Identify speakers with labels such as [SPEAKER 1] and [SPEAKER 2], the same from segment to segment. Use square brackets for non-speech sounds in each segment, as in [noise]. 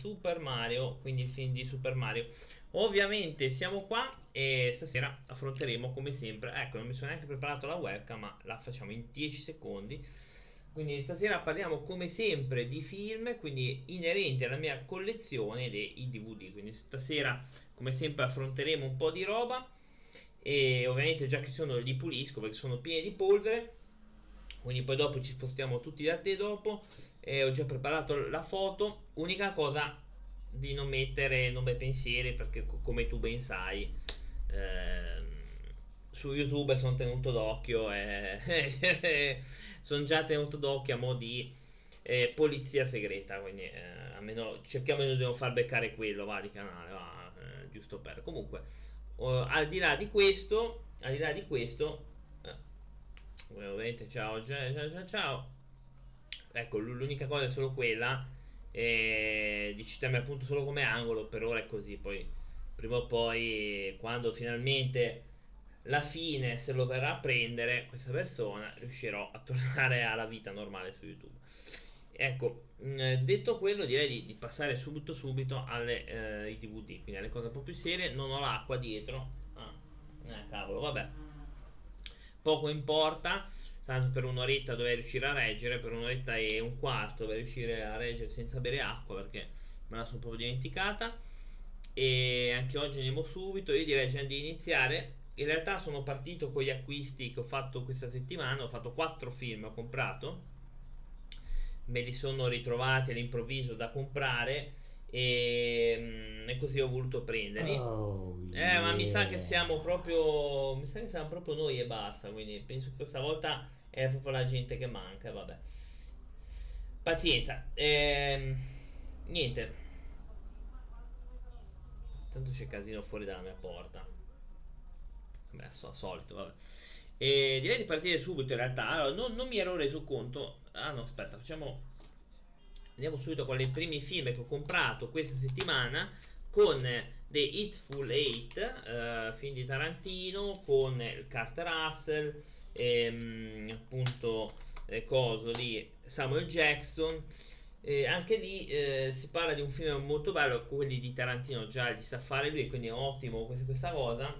[SPEAKER 1] Super Mario, quindi il film di Super Mario. Ovviamente siamo qua e stasera affronteremo come sempre. Ecco, non mi sono neanche preparato la webcam, ma la facciamo in 10 secondi. Quindi stasera parliamo come sempre di film, quindi inerenti alla mia collezione dei DVD. Quindi stasera come sempre affronteremo un po' di roba e ovviamente già che sono li pulisco perché sono pieni di polvere quindi poi dopo ci spostiamo tutti da te dopo. E ho già preparato la foto. Unica cosa di non mettere nome pensieri perché come tu ben sai ehm, su youtube sono tenuto d'occhio e [laughs] sono già tenuto d'occhio a mo' di eh, polizia segreta. Quindi eh, almeno cerchiamo di non far beccare quello va di canale va, eh, giusto per. Comunque al di là di questo al di là di questo ovviamente ciao ciao ciao ciao. Ecco l'unica cosa è solo quella e di citarmi appunto solo come angolo per ora è così. Poi prima o poi quando finalmente la fine se lo verrà a prendere questa persona riuscirò a [laughs] tornare alla vita normale su youtube. Ecco detto quello direi di, di passare subito subito alle eh, dvd quindi alle cose un po' più serie. Non ho l'acqua dietro. Ah, eh, cavolo vabbè poco importa tanto per un'oretta dovrei riuscire a reggere per un'oretta e un quarto dovrei riuscire a reggere senza bere acqua perché me la sono proprio dimenticata. E anche oggi andiamo subito io direi già di iniziare. In realtà sono partito con gli acquisti che ho fatto questa settimana ho fatto quattro film ho comprato. Me li sono ritrovati all'improvviso da comprare e, mm, e, così ho voluto prenderli. Oh, yeah. Eh, ma mi sa che siamo proprio. Mi sa che siamo proprio noi e basta. Quindi penso che questa volta è proprio la gente che manca. Vabbè. Pazienza. Ehm, niente. Tanto c'è casino fuori dalla mia porta. Beh, so, solito, vabbè. E direi di partire subito in realtà. Allora, non, non mi ero reso conto. Ah no, aspetta, facciamo andiamo subito con i primi film che ho comprato questa settimana con The Hitful Eight, uh, film di Tarantino, con il Carter Russell, ehm, appunto eh, coso di Samuel Jackson. E anche lì eh, si parla di un film molto bello, quelli di Tarantino già li sa fare lui, quindi è ottimo questa, questa cosa.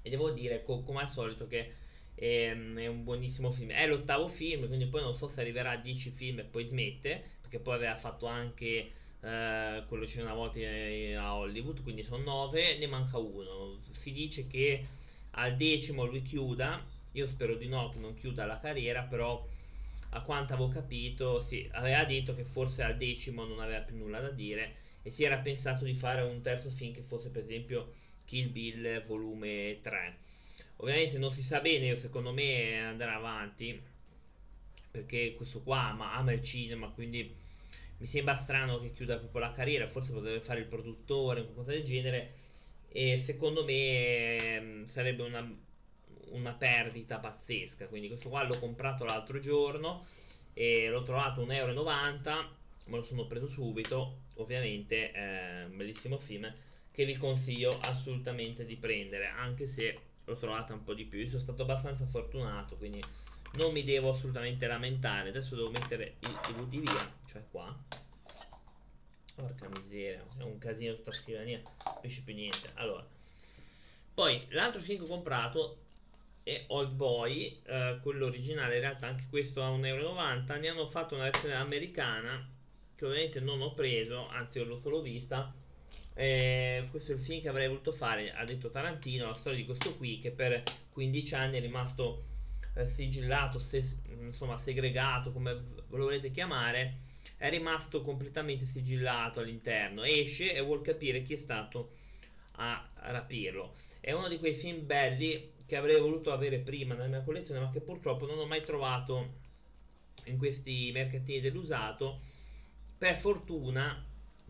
[SPEAKER 1] E devo dire, co come al solito, che Ehm, è un buonissimo film. È l'ottavo film, quindi poi non so se arriverà a 10 film e poi smette, perché poi aveva fatto anche eh, quello c'è una volta a Hollywood, quindi sono 9, ne manca uno. Si dice che al decimo lui chiuda, io spero di no che non chiuda la carriera, però a quanto avevo capito, sì, aveva detto che forse al decimo non aveva più nulla da dire e si era pensato di fare un terzo film che fosse per esempio Kill Bill volume 3 Ovviamente non si sa bene, secondo me andrà avanti, perché questo qua ama, ama il cinema, quindi mi sembra strano che chiuda proprio la carriera, forse potrebbe fare il produttore, qualcosa del genere, e secondo me ehm, sarebbe una, una perdita pazzesca, quindi questo qua l'ho comprato l'altro giorno e l'ho trovato 1,90 euro, me lo sono preso subito, ovviamente è un bellissimo film che vi consiglio assolutamente di prendere, anche se l'ho trovata un po' di più. Io sono stato abbastanza fortunato, quindi non mi devo assolutamente lamentare. Adesso devo mettere il DVD via, cioè qua. Porca miseria, è un casino tutta scrivania, non capisci più niente. Allora, poi l'altro film che ho comprato è Old Boy, eh, quello originale, in realtà anche questo a 1,90€. Ne hanno fatto una versione americana che ovviamente non ho preso, anzi l'ho solo vista eh, questo è il film che avrei voluto fare, ha detto Tarantino, la storia di questo qui che per 15 anni è rimasto eh, sigillato, se, insomma segregato, come lo volete chiamare, è rimasto completamente sigillato all'interno, esce e vuol capire chi è stato a rapirlo. È uno di quei film belli che avrei voluto avere prima nella mia collezione, ma che purtroppo non ho mai trovato in questi mercatini dell'usato. Per fortuna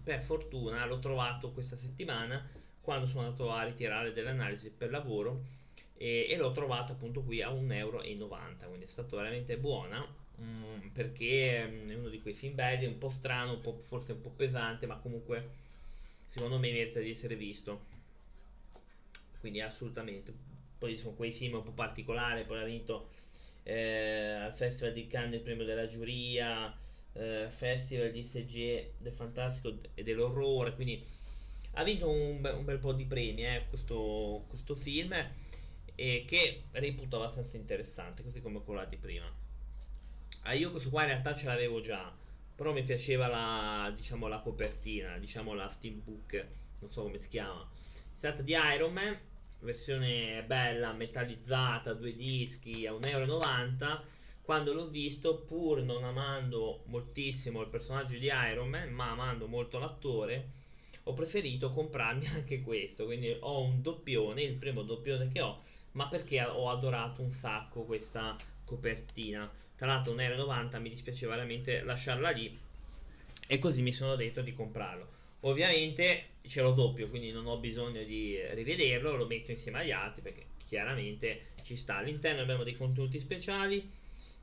[SPEAKER 1] per fortuna l'ho trovato questa settimana quando sono andato a ritirare delle analisi per lavoro e, e l'ho trovato appunto qui a 1,90 euro quindi è stato veramente buona mm, perché mm, è uno di quei film belli un po' strano un po', forse un po' pesante ma comunque secondo me merita di essere visto. Quindi assolutamente. Poi sono quei film un po' particolari poi ha vinto eh, al festival di Cannes il premio della giuria eh, Festival di SG del fantastico e dell'orrore, quindi ha vinto un, un bel po' di premi eh, questo, questo film e che reputo abbastanza interessante, così come quello di prima. Ah, io questo qua in realtà ce l'avevo già, però mi piaceva la, diciamo, la copertina, diciamo la steelbook, non so come si chiama. Si tratta di Iron Man, versione bella, metallizzata, due dischi a 1,90 euro. Quando l'ho visto, pur non amando moltissimo il personaggio di Iron Man, ma amando molto l'attore, ho preferito comprarmi [laughs] anche questo. Quindi ho un doppione, il primo doppione che ho, ma perché ho adorato un sacco questa copertina. Tra l'altro, 1,90 euro mi dispiaceva veramente lasciarla lì. E così mi sono detto di comprarlo. Ovviamente ce l'ho doppio, quindi non ho bisogno di rivederlo, lo metto insieme agli altri perché chiaramente ci sta. All'interno abbiamo dei contenuti speciali.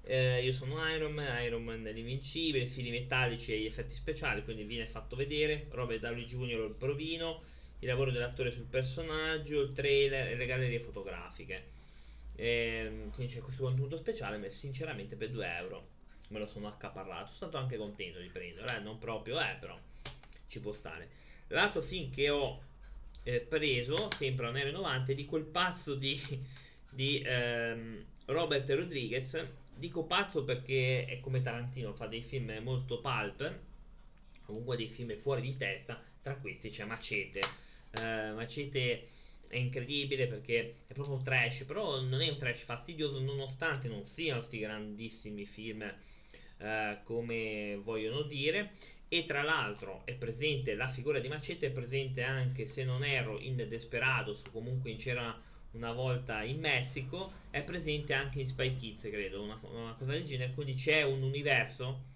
[SPEAKER 1] Eh, io sono Iron Man, Iron Man l'invincibile, fili metallici e gli effetti speciali, quindi viene fatto vedere. Robert Downey Jr. il provino, il lavoro dell'attore sul personaggio, il trailer e le gallerie fotografiche. Eh, quindi c'è questo contenuto speciale, ma sinceramente per 2 euro me lo sono accaparrato. Sono stato anche contento di prenderlo, eh? non proprio, eh, però ci può stare. L'altro film che ho eh, preso, sempre a 1,90 è di quel pazzo di, [laughs] di ehm, Robert Rodriguez. Dico pazzo perché è come Tarantino, fa dei film molto pulp, comunque dei film fuori di testa. Tra questi c'è Macete. Eh, Macete è incredibile perché è proprio trash, però non è un trash fastidioso nonostante non siano questi grandissimi film eh, come vogliono dire. E tra l'altro è presente la figura di Macete è presente anche se non ero in Desperados comunque in C'era una volta in Messico è presente anche in Spy Kids credo una, una cosa del genere. Quindi c'è un universo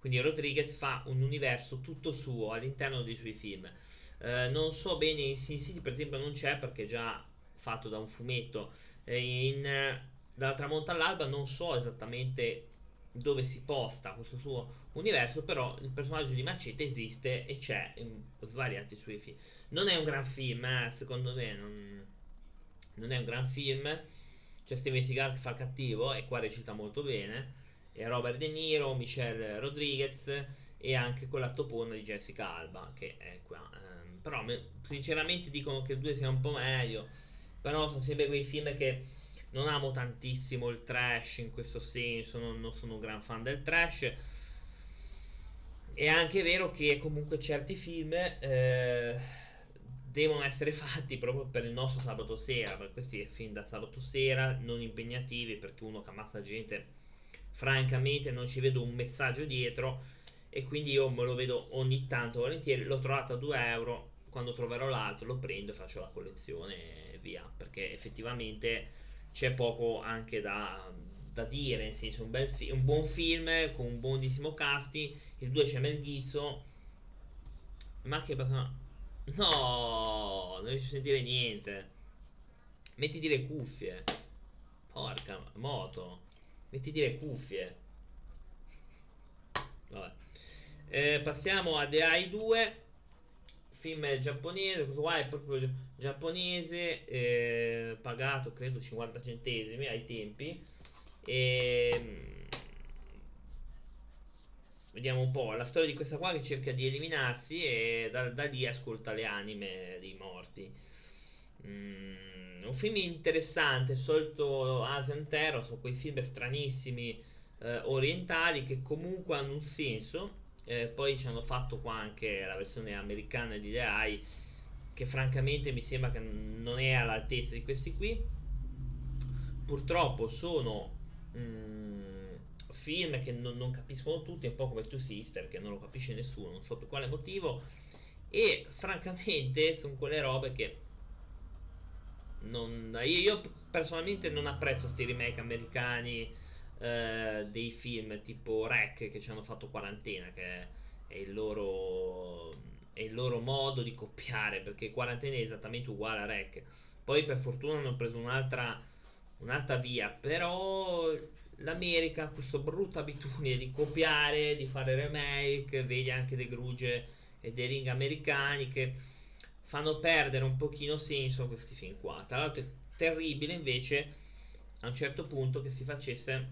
[SPEAKER 1] quindi Rodriguez fa un universo tutto suo all'interno dei suoi film eh, non so bene in Sin City per esempio non c'è perché è già fatto da un fumetto eh, in dalla tramonta all'alba non so esattamente dove si posta questo suo universo, però il personaggio di Macete esiste e c'è in svariati suoi film. Non è un gran film, eh, secondo me, non, non, è un gran film. C'è Steven Seagal che fa cattivo e qua recita molto bene. E Robert De Niro, Michelle Rodriguez e anche quella topona di Jessica Alba che è qua. Eh, però sinceramente dicono che il 2 sia un po' meglio. Però sono sempre quei film che non amo tantissimo il trash in questo senso, non, non sono un gran fan del trash. È anche vero che comunque certi film eh, devono essere [laughs] fatti proprio per il nostro sabato sera, per questi film da sabato sera non impegnativi, perché uno che ammazza gente, francamente non ci vedo un messaggio dietro e quindi io me lo vedo ogni tanto volentieri, l'ho trovato a 2 euro, quando troverò l'altro lo prendo e faccio la collezione e via, perché effettivamente c'è poco anche da, da dire, nel senso un, fi- un, buon film con un buonissimo casting, il 2 c'è Mel Gibson, ma che passa... No, non riesco a sentire niente. Mettiti le cuffie. Porca moto. Mettiti le cuffie. Vabbè. Eh, passiamo a The Eye 2 film giapponese, questo qua è proprio giapponese, eh, pagato credo 50 centesimi ai tempi. E, mm, vediamo un po' la storia di questa qua che cerca di eliminarsi e da, da lì ascolta le anime dei morti. Mm, un film interessante, solito Asian Terror, sono quei film stranissimi eh, orientali che comunque hanno un senso eh, poi ci hanno fatto qua anche la versione americana di The Eye, che francamente mi sembra che non è all'altezza di questi qui. Purtroppo sono mm, film che non, non, capiscono tutti, un po' come Two Sister, che non lo capisce nessuno, non so per quale motivo. E francamente sono quelle robe che non, io, io personalmente non apprezzo questi remake americani eh, dei film tipo Rec che ci hanno fatto quarantena, che è il loro, è il loro modo di copiare, perché quarantena è esattamente uguale a Rec. Poi per fortuna hanno preso un'altra, un'altra via, però l'America ha questa brutta abitudine di copiare, di fare remake, vedi anche The Grudge e dei ring americani che fanno perdere un pochino senso a questi film qua. Tra l'altro è terribile invece a un certo punto che si facesse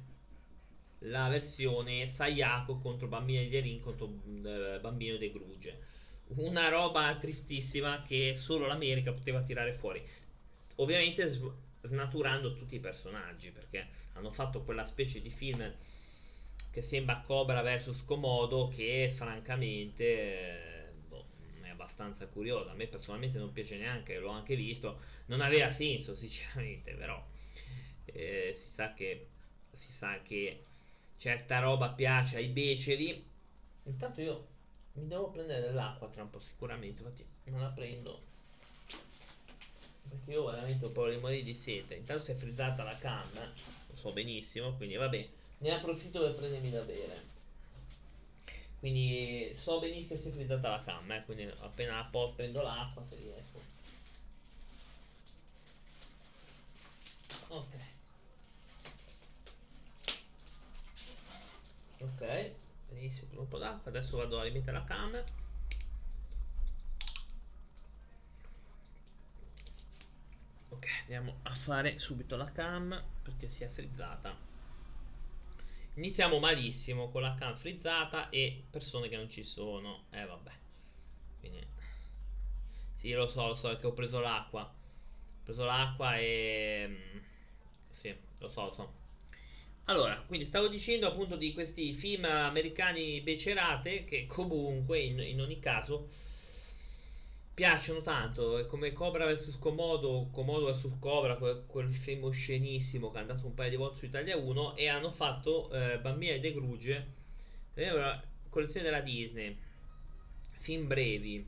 [SPEAKER 1] la versione Sayako contro Bambino di Derin contro eh, Bambino De Gruge. Una roba tristissima che solo l'America poteva tirare fuori. Ovviamente snaturando tutti i personaggi perché hanno fatto quella specie di film che sembra Cobra vs Komodo che francamente eh, abbastanza curiosa. A me personalmente non piace neanche l'ho anche visto. Non aveva senso sinceramente però eh, si sa che si sa che certa roba piace ai beceri. Intanto io mi devo prendere dell'acqua tra un po' sicuramente. Infatti non la prendo perché io veramente ho paura di morire di sete. Intanto si è frizzata la canna lo so benissimo quindi vabbè ne approfitto per prendermi da bere quindi so benissimo che si è frizzata la canna eh, quindi appena a posto prendo l'acqua se riesco. Ok. Ok benissimo un po' d'acqua. Adesso vado a rimettere la camera ok andiamo a fare subito la cam perché si è frizzata iniziamo malissimo con la cam frizzata e persone che non ci sono. Eh vabbè. Quindi sì lo so lo so che ho preso l'acqua. Ho preso l'acqua e mm, sì lo so lo so. Allora, quindi stavo dicendo appunto di questi film americani becerate che comunque in, in ogni caso piacciono tanto, come Cobra vs Comodo, Comodo vs Cobra, quel, quel, film oscenissimo che è andato un paio di volte su Italia 1 e hanno fatto eh, Bambine de Gruge, eh, collezione della Disney, film brevi,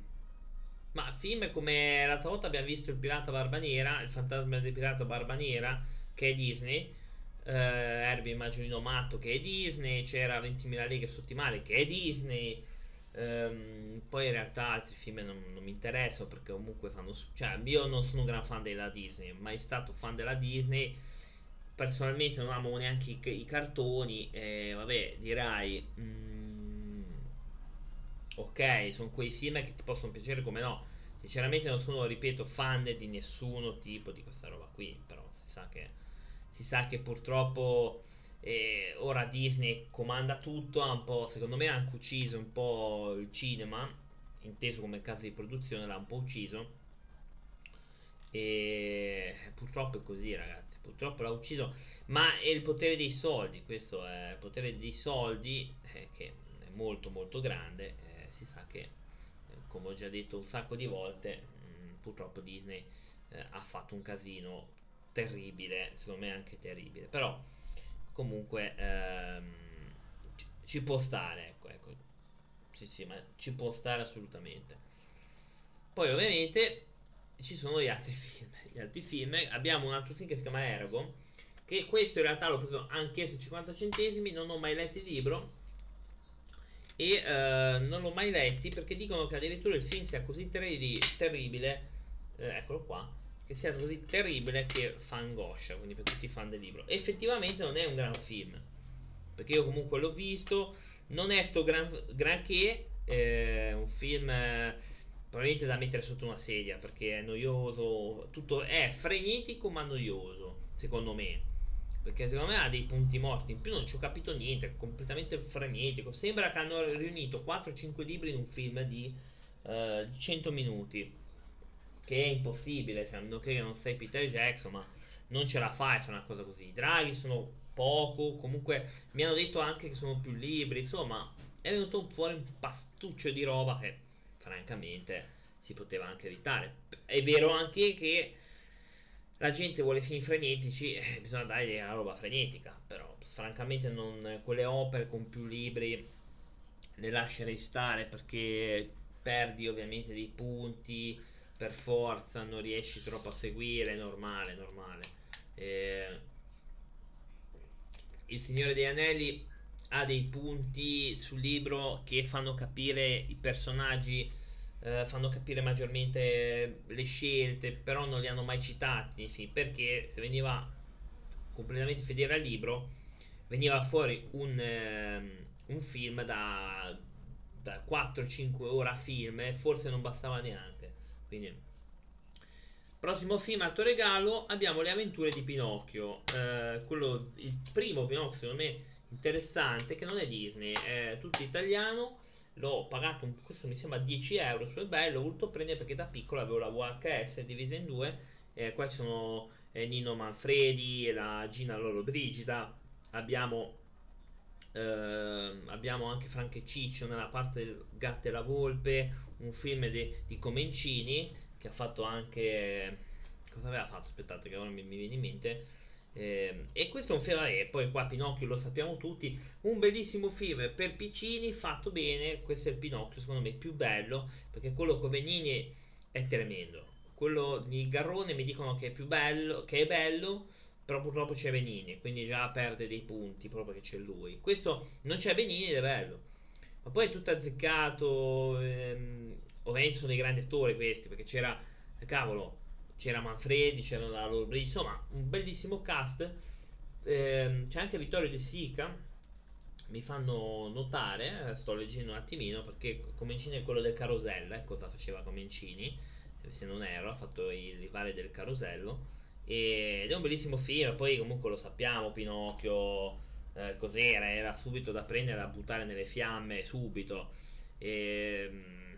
[SPEAKER 1] ma film come l'altra volta abbiamo visto il Pirata Barba Nera, il fantasma del Pirata Barba Nera, che è Disney, eh, Herbie Immaginino Matto che è Disney, c'era 20.000 leghe sottimali che è Disney, Um, poi in realtà altri film non, non, mi interessano perché comunque fanno. Cioè, io non sono un gran fan della Disney, mai stato fan della Disney. Personalmente non amo neanche i, i cartoni. E vabbè, dirai. Mm, ok, sono quei film che ti possono piacere come no. Sinceramente non sono, ripeto, fan di nessuno tipo di questa roba qui. Però si sa che. Si sa che purtroppo e ora Disney comanda tutto, ha un po', secondo me ha anche ucciso un po' il cinema, inteso come casa di produzione, l'ha un po' ucciso. E purtroppo è così, ragazzi. Purtroppo l'ha ucciso. Ma è il potere dei soldi. Questo è il potere dei soldi, eh, che è molto, molto grande. Eh, si sa che, eh, come ho già detto un sacco di volte, mh, mm, purtroppo Disney eh, ha fatto un casino terribile. Secondo me anche terribile. Però comunque ehm, ci può stare, ecco, ecco. Sì, sì, ma ci può stare assolutamente. Poi ovviamente ci sono gli altri [laughs] film. Gli altri film, abbiamo un altro film che si chiama Ergo, che questo in realtà l'ho preso anche se 50 centesimi, non ho mai letto il libro e eh, non l'ho mai letti perché dicono che addirittura il film sia così terri terribile, eh, eccolo qua, che sia così terribile che fa angoscia, quindi per tutti i fan del libro. Effettivamente non è un gran film, perché io comunque l'ho visto, non è sto gran, granché, è un film eh, probabilmente da mettere sotto una sedia, perché è noioso, tutto è frenetico ma noioso, secondo me. Perché secondo me ha dei punti morti. In più non ci ho capito niente, è completamente frenetico. Sembra che hanno riunito 4-5 libri in un film di, uh, di 100 minuti che è impossibile, cioè, non che non sei Peter Jackson, ma non ce la fai a fare una cosa così. I draghi sono poco, comunque mi hanno detto anche che sono più libri, insomma, è venuto fuori un pastuccio di roba che francamente si poteva anche evitare. È vero anche che la gente vuole film frenetici, eh, bisogna dargli la roba frenetica, però francamente non, quelle opere con più libri le lascerei stare perché perdi ovviamente dei punti per forza non riesci troppo a seguire, è normale, normale. Eh, il Signore degli Anelli ha dei punti sul libro che fanno capire i personaggi, eh, fanno capire maggiormente le scelte, però non li hanno mai citati sì, perché se veniva completamente fedele al libro, veniva fuori un, eh, un film da, da 4-5 ore a film forse non bastava neanche. Quindi, prossimo film a tuo regalo abbiamo le avventure di Pinocchio. Eh, quello, il primo Pinocchio, secondo me, interessante che non è Disney, è tutto italiano. L'ho pagato, un, questo mi sembra 10 euro su eBay, l'ho voluto prendere perché da piccolo avevo la VHS divisa in due. Eh, qua ci sono eh, Nino Manfredi e la Gina Loro Brigida. Abbiamo, eh, abbiamo anche Franco e Ciccio nella parte del Gatto e la Volpe, un film de, di Comencini che ha fatto anche... Cosa aveva fatto? Aspettate che ora mi, mi viene in mente. Eh, e questo è un film, e poi qua Pinocchio lo sappiamo tutti, un bellissimo film per piccini fatto bene, questo è il Pinocchio secondo me più bello, perché quello con Benini è tremendo, quello di Garrone mi dicono che è più bello, che è bello, però purtroppo c'è Benini, quindi già perde dei punti proprio che c'è lui. Questo non c'è Benini ed è bello, ma poi è tutto azzeccato, ehm, ovviamente sono dei grandi attori questi, perché c'era, cavolo, c'era Manfredi, c'era la Lolbri, insomma un bellissimo cast. Eh, c'è anche Vittorio De Sica, mi fanno notare, eh, sto leggendo un attimino perché Comencini è quello del Carosella, eh, cosa faceva Comencini, eh, se non ero, ha fatto il rivale del Carosello ed è un bellissimo film, poi comunque lo sappiamo, Pinocchio eh, cos'era, era subito da prendere da buttare nelle fiamme subito. E, ehm,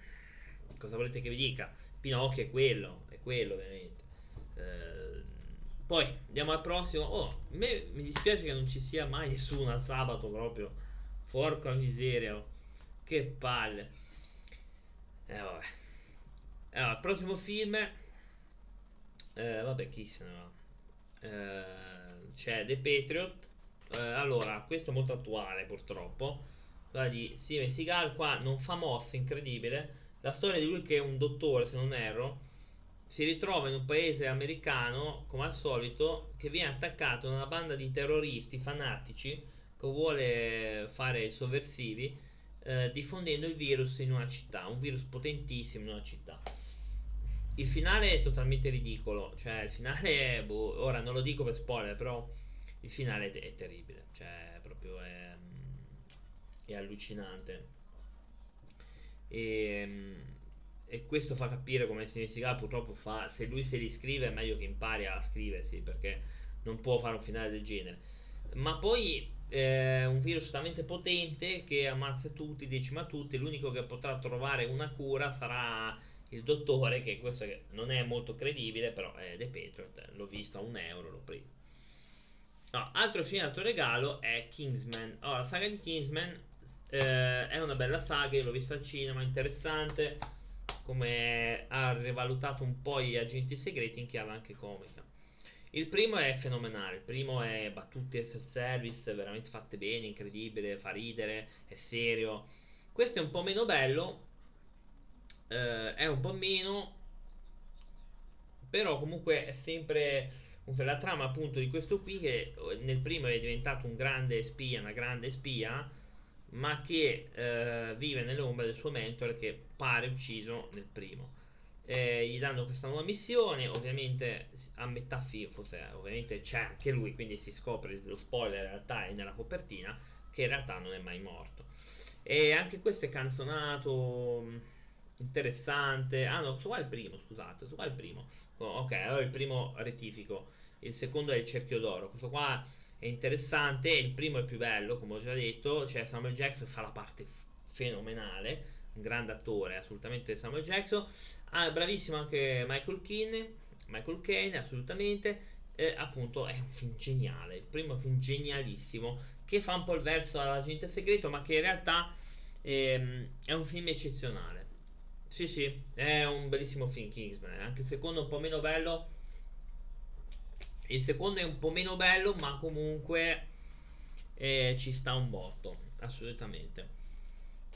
[SPEAKER 1] cosa volete che vi dica? Pinocchio è quello, è quello veramente. Eh, poi andiamo al prossimo. Oh, me, mi dispiace che non ci sia mai nessuno al sabato proprio. Porca miseria. Che palle. Eh, vabbè. Allora, il prossimo film. Eh, vabbè, chi se ne va? Eh, c'è The Patriot. Eh, allora, questo è molto attuale purtroppo. Quella di Steven Seagal qua non fa mosse, incredibile. La storia di lui che è un dottore, se non erro si ritrova in un paese americano, come al solito, che viene attaccato da una banda di terroristi fanatici che vuole fare i sovversivi, eh, diffondendo il virus in una città, un virus potentissimo in una città. Il finale è totalmente ridicolo, cioè il finale, è, boh, ora non lo dico per spoiler, però il finale è, è terribile, cioè proprio è, è allucinante. E e questo fa capire come Seagal purtroppo fa se lui se li scrive è meglio che impari a scriversi perché non può fare un finale del genere ma poi eh, un virus talmente potente che ammazza tutti, decima tutti l'unico che potrà trovare una cura sarà il dottore che questo non è molto credibile però è The Patriot l'ho visto a un euro l'ho preso no, altro altro regalo è Kingsman oh, la saga di Kingsman eh, è una bella saga l'ho vista al cinema interessante come ha rivalutato un po' gli agenti segreti in chiave anche comica. Il primo è fenomenale, il primo è battute e self-service, veramente fatte bene, incredibile, fa ridere, è serio. Questo è un po' meno bello, eh, è un po' meno, però comunque è sempre la trama appunto di questo qui che nel primo è diventato un grande spia, una grande spia, ma che eh, vive nell'ombra del suo mentore che pare ucciso nel primo. Eh, gli danno questa nuova missione, ovviamente a metà film, forse ovviamente c'è anche lui, quindi si scopre lo spoiler in realtà è nella copertina, che in realtà non è mai morto. E anche questo è canzonato, interessante. Ah no, su qua è il primo, scusate, su qua è il primo. ok, allora il primo rettifico, il secondo è il cerchio d'oro. Questo qua è interessante. Il primo è più bello, come ho già detto. Cioè, Samuel Jackson fa la parte fenomenale. Un grande attore, assolutamente Samuel Jackson. Ah, bravissimo anche Michael Keane. Michael Kane, assolutamente. Eh, appunto, è un film geniale. Il primo film genialissimo. Che fa un po' il verso all'agente segreto, ma che in realtà ehm, è un film eccezionale. Sì, sì, è un bellissimo film Kingsman. Anche il secondo è un po' meno bello il secondo è un po' meno bello, ma comunque eh, ci sta un botto, assolutamente.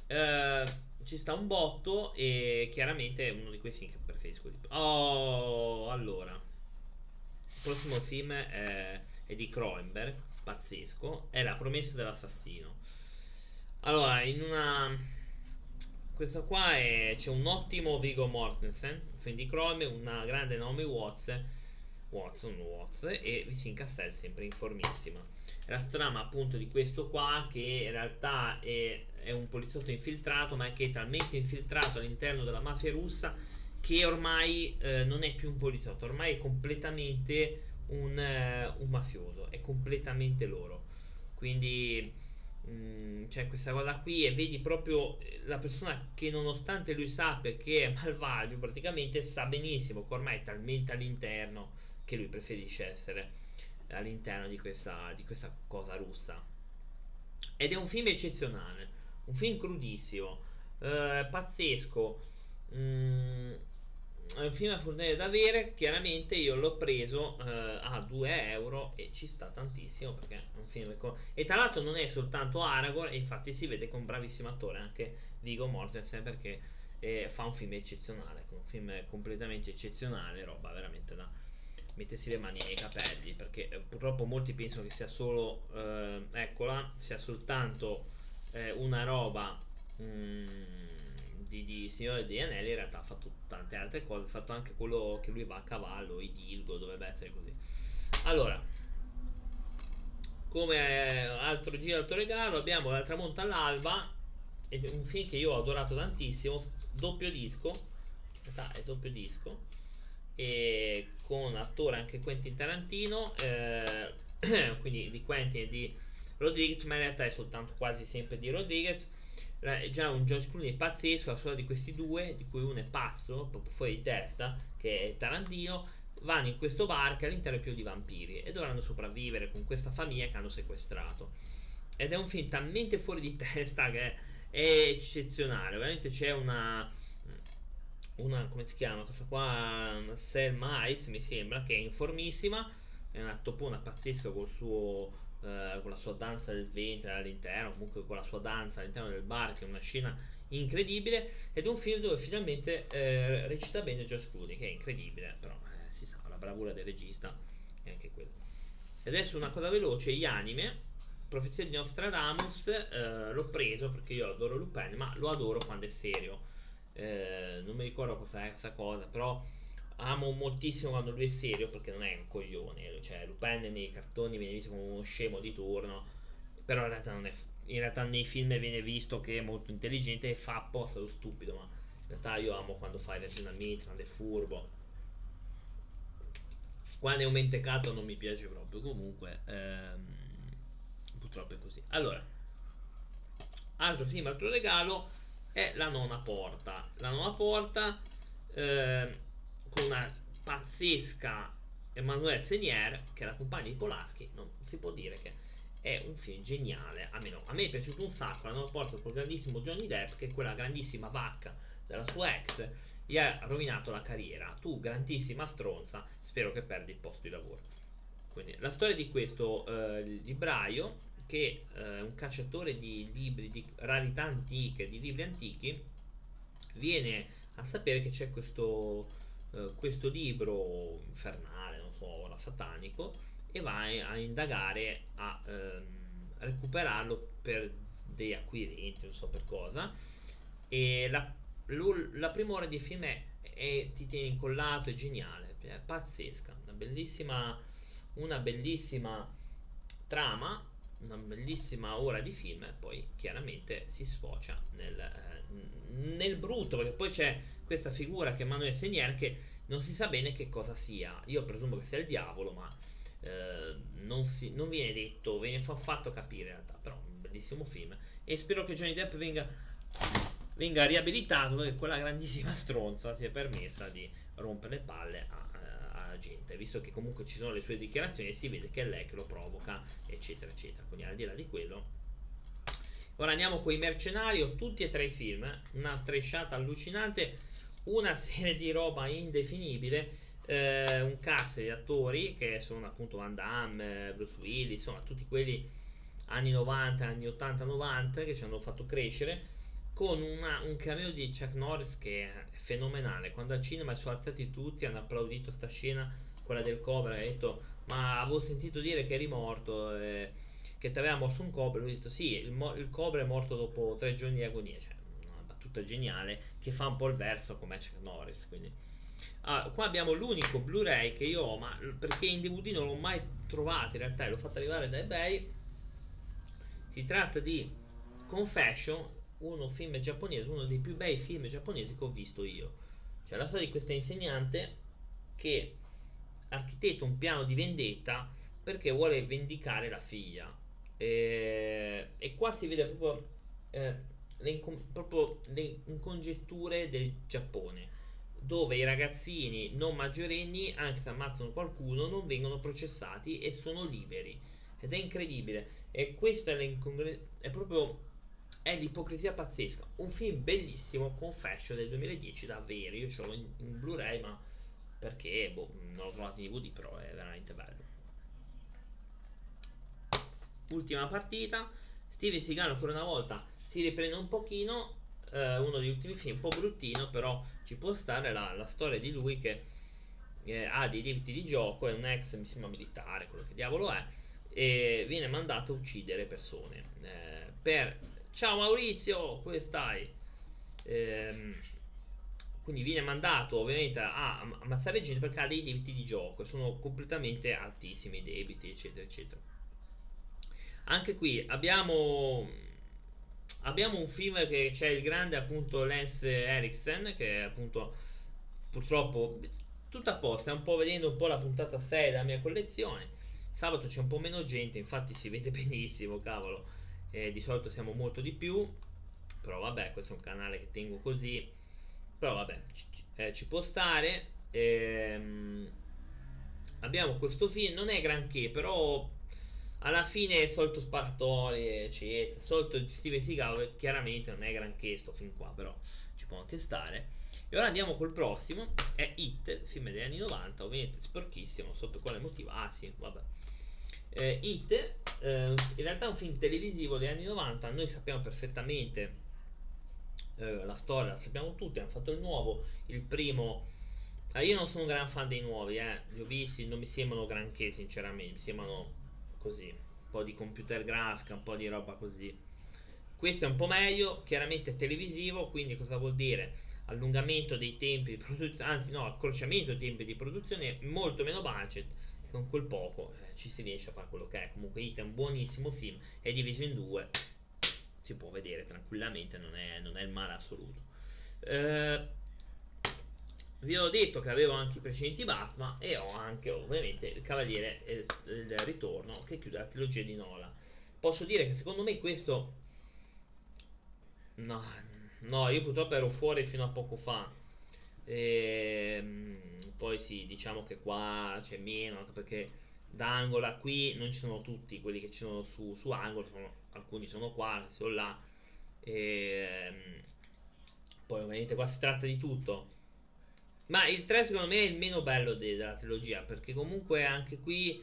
[SPEAKER 1] Eh, ci sta un botto e chiaramente è uno di quei film che preferisco di. Oh, allora. Il prossimo film è, è di Cronenberg, pazzesco, è La promessa dell'assassino. Allora, in una... Questa qua è... c'è un ottimo Vigo Mortensen, film di Cronenberg, una grande Naomi Watts Watson, Watts e Visin Castell sempre in formissima. La strama appunto di questo qua che in realtà è, è un poliziotto infiltrato ma che è talmente infiltrato all'interno della mafia russa che ormai eh, non è più un poliziotto, ormai è completamente un, uh, un, mafioso, è completamente loro. quindi mm, c'è questa cosa qui e vedi proprio la persona che nonostante lui sappia che è malvagio praticamente sa benissimo che ormai è talmente all'interno che lui preferisce essere all'interno di questa, di questa cosa russa. Ed è un film eccezionale un film crudissimo eh, pazzesco. Mm, un film a fortuna da avere. Chiaramente io l'ho preso eh, a 2 euro e ci sta tantissimo perché è un film. Con... E tra l'altro non è soltanto Aragorn, e infatti si vede è un bravissimo attore anche Vigo Mortensen perché eh, fa un film eccezionale. Un film completamente eccezionale, roba veramente da mettersi le mani nei capelli perché eh, purtroppo molti pensano che sia solo eh, eccola sia soltanto eh, una roba mm, di, di Signore degli Anelli in realtà ha fatto tante altre cose, ha fatto anche quello che lui va a cavallo, i Dilgo, dovrebbe essere così. Allora, come altro giro, altro regalo, abbiamo La tramonta all'alba, un film che io ho adorato tantissimo, doppio disco, è doppio disco, e con attore anche Quentin Tarantino, eh, [clears throat] quindi di Quentin e di Rodriguez, ma in realtà è soltanto quasi sempre di Rodriguez è già un George Clooney pazzesco, la storia di questi due, di cui uno è pazzo, proprio fuori di testa, che è Tarantino, vanno in questo bar che all'interno è pieno di vampiri e dovranno sopravvivere con questa famiglia che hanno sequestrato. Ed è un film talmente fuori di [laughs] testa che è eccezionale, ovviamente c'è una una come si chiama questa qua Selma Ice mi sembra che è informissima è una topona pazzesca col suo eh, con la sua danza del ventre all'interno, comunque con la sua danza all'interno del bar, che è una scena incredibile. Ed è un film dove finalmente eh, recita bene George Clooney, che è incredibile, però eh, si sa, la bravura del regista è anche quella. E adesso una cosa veloce, gli anime. Profezia di Nostradamus, eh, l'ho preso perché io adoro Lupin, ma lo adoro quando è serio. Eh, non mi ricordo cosa è questa cosa, però amo moltissimo quando lui è serio perché non è un coglione. Cioè, Lupin nei cartoni viene visto come uno scemo di turno, però in realtà, è, in realtà nei film viene visto che è molto intelligente e fa apposta lo stupido. Ma in realtà io amo quando fa i ragionamenti, quando è furbo. Quando è un mentecato non mi piace proprio. Comunque, ehm, purtroppo è così. Allora, altro film, altro regalo è la nona porta. La nona porta. Ehm, con una pazzesca Emanuele Senier, che è la compagna di Polaschi, non si può dire che è un film geniale. Almeno a me è piaciuto un sacco. L'hanno portato col grandissimo Johnny Depp, che quella grandissima vacca della sua ex, gli ha rovinato la carriera. Tu, grandissima stronza, spero che perdi il posto di lavoro. Quindi, la storia di questo eh, libraio, che è eh, un cacciatore di libri, di rarità antiche, di libri antichi, viene a sapere che c'è questo eh, questo libro infernale, non so, ora satanico, e va a indagare a ehm, recuperarlo per dei acquirenti, non so per cosa. E la, la prima ora di film è, è, ti tiene incollato, è geniale, è pazzesca, una bellissima, una bellissima trama, una bellissima ora di film e poi chiaramente si sfocia nel, eh, nel brutto perché poi c'è questa figura che Manuel Senier che non si sa bene che cosa sia. Io presumo che sia il diavolo ma eh, non, si, non, viene detto viene fatto capire in realtà però un bellissimo film. E spero che Johnny Depp venga venga riabilitato perché quella grandissima stronza si è permessa di rompere le palle a gente, visto che comunque ci sono le sue dichiarazioni e si vede che è lei che lo provoca, eccetera, eccetera. Quindi al di là di quello. Ora andiamo con i mercenari, tutti e tre i film, una tresciata allucinante, una [laughs] serie di roba indefinibile, eh, un cast di attori che sono appunto Van Damme, Bruce Willis, insomma tutti quelli anni 90, anni 80-90 che ci hanno fatto crescere con una, un cameo di Chuck Norris che è fenomenale. Quando al cinema sono alzati tutti, hanno applaudito sta scena, quella del Cobra, e ha detto ma avevo sentito dire che eri morto, eh, che ti aveva morso un Cobra, lui ha detto sì, il, il, Cobra è morto dopo tre giorni di agonia, cioè una battuta geniale che fa un po' il verso come Chuck Norris, quindi... Ah, qua abbiamo l'unico Blu-ray che io ho, ma perché in DVD non l'ho mai trovato in realtà, l'ho fatto arrivare da eBay. Si tratta di Confession, uno film giapponese, uno dei più bei film giapponesi che ho visto io. Cioè la storia di questa insegnante che architetta un piano di vendetta perché vuole vendicare la figlia. E, e qua si vede proprio, eh, le, proprio le congetture del Giappone dove i ragazzini non maggiorenni, anche se ammazzano qualcuno, non vengono processati e sono liberi. Ed è incredibile. E questa è, è proprio è l'ipocrisia pazzesca. Un film bellissimo, Confession del 2010, davvero. Io ce l'ho in, in Blu-ray, ma perché boh, non l'ho trovato in DVD, però è veramente bello. Ultima partita. Steve Seagal ancora una volta si riprende un pochino eh, uno degli ultimi film, un po' bruttino, però ci può stare la, la storia di lui che eh, ha dei debiti di gioco, è un ex, mi sembra militare, quello che diavolo è, e viene mandato a uccidere persone. Eh, per... Ciao Maurizio, come stai? Ehm, quindi viene mandato ovviamente a ammazzare gente perché ha dei debiti di gioco, sono completamente altissimi i debiti, eccetera, eccetera. Anche qui abbiamo abbiamo un film che c'è il grande appunto Lance Eriksen che appunto purtroppo tutto a posto, stiamo un po' vedendo un po' la puntata 6 della mia collezione. Sabato c'è un po' meno gente, infatti si vede [laughs] benissimo, cavolo. Eh, di solito siamo molto di più, però vabbè, questo è un canale che tengo così. Però vabbè, ci, eh, ci può stare. Ehm, abbiamo questo film, non è granché, però alla fine solito sparatori eccetera solito Steven Seagal chiaramente non è granché sto film qua però ci può anche stare e ora andiamo col prossimo è Hit film degli anni 90 ovviamente sporchissimo sotto quale motivo ah sì vabbè eh, Hit eh, in realtà è un film televisivo degli anni 90 noi sappiamo perfettamente eh, la storia la sappiamo tutti hanno fatto il nuovo il primo ah, io non sono un gran fan dei nuovi eh. li ho visti non mi sembrano granché sinceramente mi sembrano così, un po' di computer grafica, un po' di roba così. Questo è un po' meglio, chiaramente è televisivo, quindi cosa vuol dire? Allungamento dei tempi di produzione, anzi no, accorciamento dei tempi di produzione, molto meno budget, con quel poco eh, ci si riesce a fare quello che è. Comunque It è un buonissimo film, è diviso in due, si può vedere tranquillamente, non è, non è il male assoluto. Eh, vi ho detto che avevo anche i precedenti Batman e ho anche ovviamente il Cavaliere il Ritorno che chiude la trilogia di Nola. Posso dire che secondo me questo... No, no, io purtroppo ero fuori fino a poco fa. E... Ehm, poi sì, diciamo che qua c'è meno, perché da Angola qui non ci sono tutti quelli che ci sono su, su Angola, sono, alcuni sono qua, sono là. E... Ehm, poi ovviamente qua si tratta di tutto ma il 3 secondo me è il meno bello de- della trilogia, perché comunque anche qui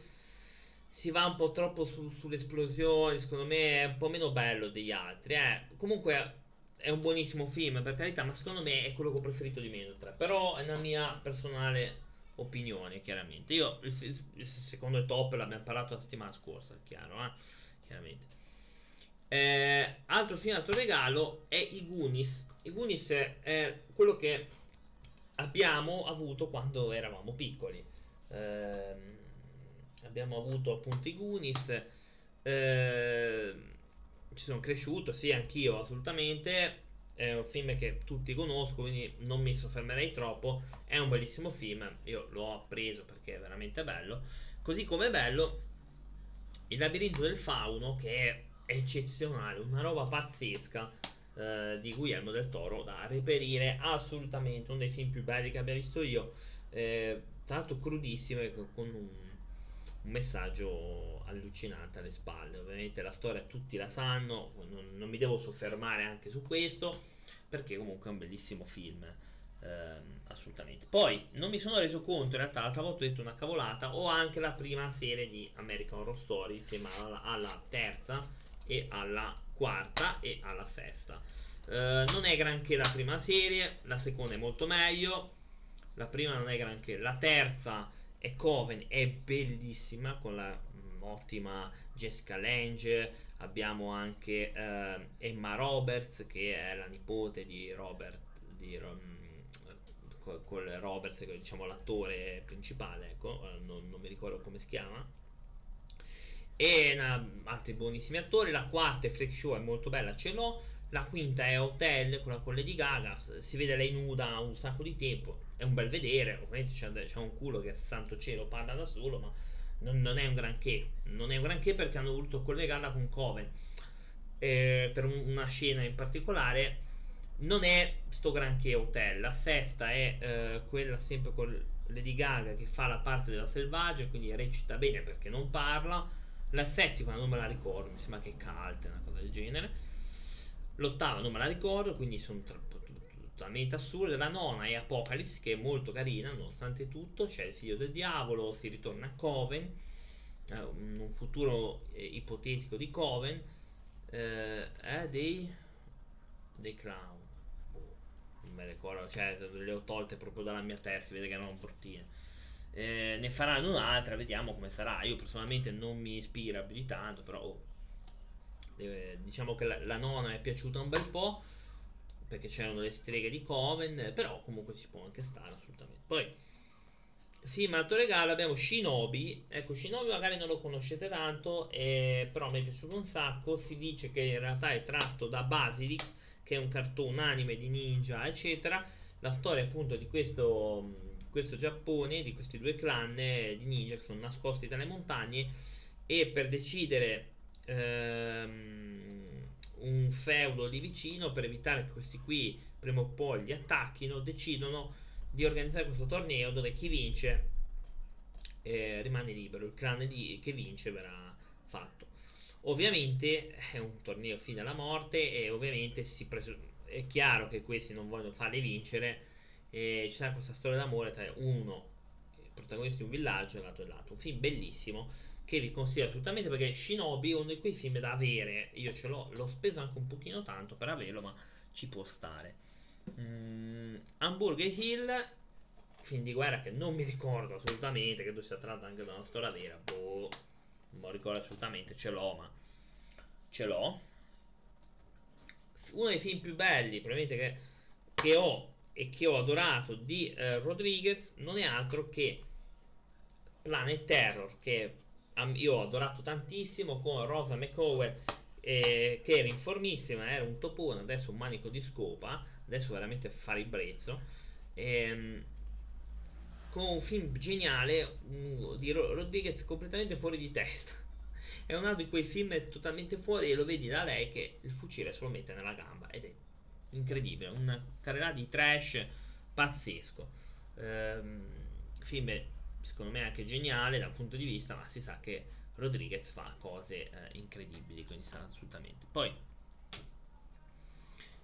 [SPEAKER 1] si va un po' troppo su- sulle secondo me è un po' meno bello degli altri. Eh. Comunque è un buonissimo film, per carità, ma secondo me è quello che ho preferito di meno. 3. Però è una mia personale opinione, chiaramente. Io il, il secondo top l'abbiamo parlato la settimana scorsa, chiaro, eh? chiaramente. Eh, altro altro regalo è I Goonies. I Goonies è quello che abbiamo avuto quando eravamo piccoli. Eh, abbiamo avuto appunto i Goonies. Eh, ci sono cresciuto, sì, anch'io assolutamente. È un film che tutti conosco, quindi non mi soffermerei troppo. È un bellissimo film, io l'ho appreso perché è veramente bello. Così come è bello Il labirinto del fauno, che è eccezionale, una roba pazzesca eh, di Guillermo del Toro da reperire assolutamente uno dei film più belli che abbia visto io eh, tra l'altro crudissimo con un, un, messaggio allucinante alle spalle ovviamente la storia tutti la sanno non, non, mi devo soffermare anche su questo perché comunque è un bellissimo film eh, assolutamente poi non mi sono reso conto in realtà l'altra volta ho detto una cavolata ho anche la prima serie di American Horror Story insieme alla, alla terza e alla quarta e alla sesta. Uh, non è granché la prima serie, la seconda è molto meglio, la prima non è granché, la terza è Coven, è bellissima con la mm, ottima Jessica Lange, abbiamo anche uh, Emma Roberts che è la nipote di Robert, di, um, col Roberts, diciamo l'attore principale, ecco, non, non mi ricordo come si chiama e una, altri buonissimi attori. La quarta è Freak Show, è molto bella, ce l'ho. La quinta è Hotel, quella con Lady Gaga. Si vede lei nuda un sacco di tempo. È un bel vedere. Ovviamente c'è, un culo che santo cielo parla da solo, ma non, non, è un granché. Non è un granché perché hanno voluto collegarla con Coven eh, per un, una scena in particolare. Non è sto granché hotel. La sesta è eh, quella sempre con Lady Gaga che fa la parte della selvaggia, quindi recita bene perché non parla. La settima non me la ricordo, mi sembra che Cult, una cosa del genere. L'ottava non me la ricordo, quindi sono totalmente assurde. La nona è Apocalypse, che è molto carina, nonostante tutto. C'è il figlio del diavolo, si ritorna a Coven, eh, un futuro eh, ipotetico di Coven. Eh, è dei, dei clown. Boh, non me le ricordo, cioè le ho tolte proprio dalla mia testa, si vede che erano bruttine. Eh, ne faranno un'altra, vediamo come sarà. Io personalmente non mi ispira più di tanto, però oh, diciamo che la, la nona è piaciuta un bel po' perché c'erano le streghe di Coven, però comunque ci può anche stare assolutamente. Poi, film alto regalo abbiamo Shinobi, ecco Shinobi magari non lo conoscete tanto, eh, però mi è piaciuto un sacco, si dice che in realtà è tratto da Basilix, che è un cartone anime di ninja, eccetera, la storia appunto di questo, questo Giappone, di questi due clan eh, di ninja che sono nascosti tra le montagne e per decidere... Ehm, un feudo lì vicino per evitare che questi qui prima o poi li attacchino, decidono di organizzare questo torneo dove chi vince eh, rimane libero, il clan di, che vince verrà fatto. Ovviamente è un torneo fino alla morte e ovviamente è chiaro che questi non vogliono farli vincere e ci sarà questa storia d'amore tra uno, i protagonisti di un villaggio e l'altro e l'altro. Un film bellissimo che vi consiglio assolutamente perché Shinobi è uno di quei film da avere. Io ce l'ho, l'ho speso anche un pochino tanto per averlo, ma ci può stare. Mm, Hamburger Hill, film di guerra che non mi ricordo assolutamente, credo sia tratto anche da una storia vera. Boh, non mi ricordo assolutamente, ce l'ho, ma ce l'ho. Uno dei film più belli, probabilmente che, che ho e che ho adorato di eh, Rodriguez non è altro che Planet Terror, che io ho adorato tantissimo con Rosa McCower eh, che era informissima, era un topone, adesso un manico di scopa, adesso veramente fa ribrezzo. Ehm, con un film geniale um, di Rodriguez completamente fuori di testa. [laughs] È un altro di quei film totalmente fuori e lo vedi da lei che il fucile se lo mette nella gamba ed è incredibile, una carriera di trash pazzesco. Ehm, film secondo me anche geniale dal punto di vista, ma si sa che Rodriguez fa cose eh, incredibili, quindi sarà assolutamente. Poi